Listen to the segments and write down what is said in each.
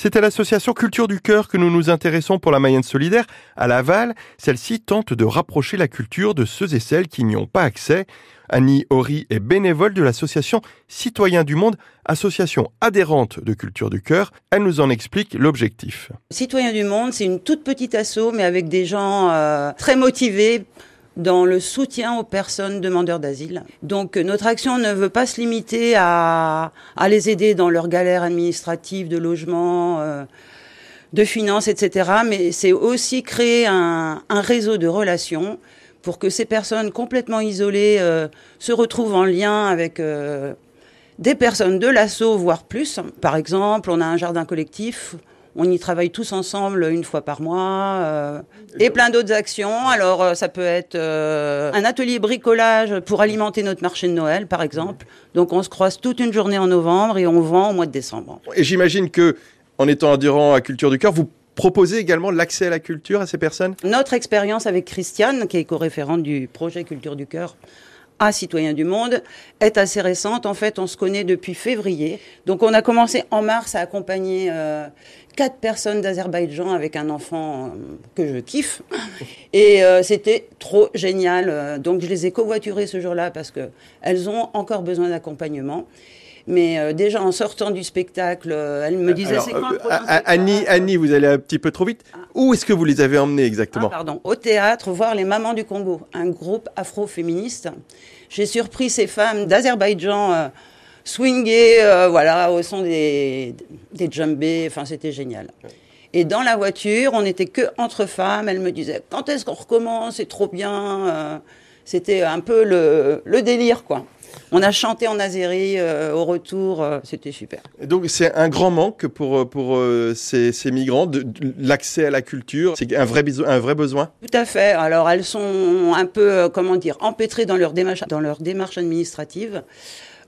C'est à l'association Culture du Cœur que nous nous intéressons pour la Mayenne solidaire. À Laval, celle-ci tente de rapprocher la culture de ceux et celles qui n'y ont pas accès. Annie Horry est bénévole de l'association Citoyens du Monde, association adhérente de Culture du Cœur. Elle nous en explique l'objectif. Citoyens du Monde, c'est une toute petite asso, mais avec des gens euh, très motivés dans le soutien aux personnes demandeurs d'asile. Donc notre action ne veut pas se limiter à, les aider dans leurs galères administratives de logement, euh, de finances, etc. Mais c'est aussi créer un, réseau de relations pour que ces personnes complètement isolées euh, se retrouvent en lien avec euh, des personnes de l'assaut, voire plus. Par exemple, on a un jardin collectif on y travaille tous ensemble une fois par mois euh, et plein d'autres actions. Alors euh, ça peut être euh, un atelier bricolage pour alimenter notre marché de Noël par exemple. Donc on se croise toute une journée en novembre et on vend au mois de décembre. Et j'imagine que en étant adhérent à Culture du Cœur, vous proposez également l'accès à la culture à ces personnes? Notre expérience avec Christiane, qui est co-référente du projet Culture du Cœur, à Citoyens du Monde est assez récente. En fait, on se connaît depuis février. Donc, on a commencé en mars à accompagner euh, quatre personnes d'Azerbaïdjan avec un enfant euh, que je kiffe. Et euh, c'était trop génial. Donc, je les ai covoiturées ce jour-là parce que elles ont encore besoin d'accompagnement. Mais euh, déjà en sortant du spectacle, euh, elle me disait c'est euh, Annie, Annie, vous allez un petit peu trop vite. Où est-ce que vous les avez emmenés exactement ah, Pardon, au théâtre, voir les Mamans du Congo, un groupe afro-féministe. J'ai surpris ces femmes d'Azerbaïdjan swinguer, voilà, au son des, des djembés. Enfin, c'était génial. Et dans la voiture, on n'était que entre femmes. Elle me disait quand est-ce qu'on recommence? C'est trop bien. C'était un peu le, le délire, quoi. On a chanté en azérie euh, au retour, euh, c'était super. donc c'est un grand manque pour, euh, pour ces, migrants, de, l'accès à la culture, c'est un vrai, un vrai besoin Tout à fait. Alors elles sont un peu, comment dire, empêtrées dans leur démarche, dans leur démarche administrative,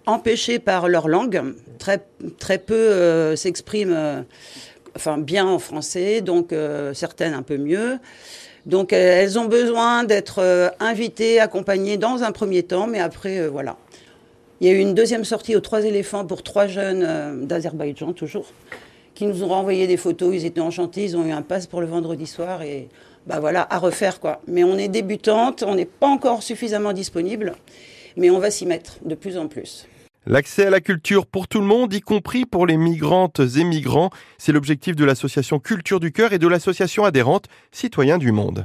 empêchées par leur langue. Très, très peu s'expriment enfin, bien en français, donc certaines un peu mieux. Donc elles ont besoin d'être invitées, accompagnées dans un premier temps, mais après, voilà. Il y a eu une deuxième sortie aux Trois éléphants pour trois jeunes euh, d'Azerbaïdjan, toujours, qui nous ont renvoyé des photos. Ils étaient enchantés, ils ont eu un pass pour le vendredi soir et bah voilà, à refaire quoi. Mais on est débutante, on n'est pas encore suffisamment disponible, mais on va s'y mettre de plus en plus. L'accès à la culture pour tout le monde, y compris pour les migrantes et migrants, c'est l'objectif de l'association Culture du Cœur et de l'association adhérente Citoyens du Monde.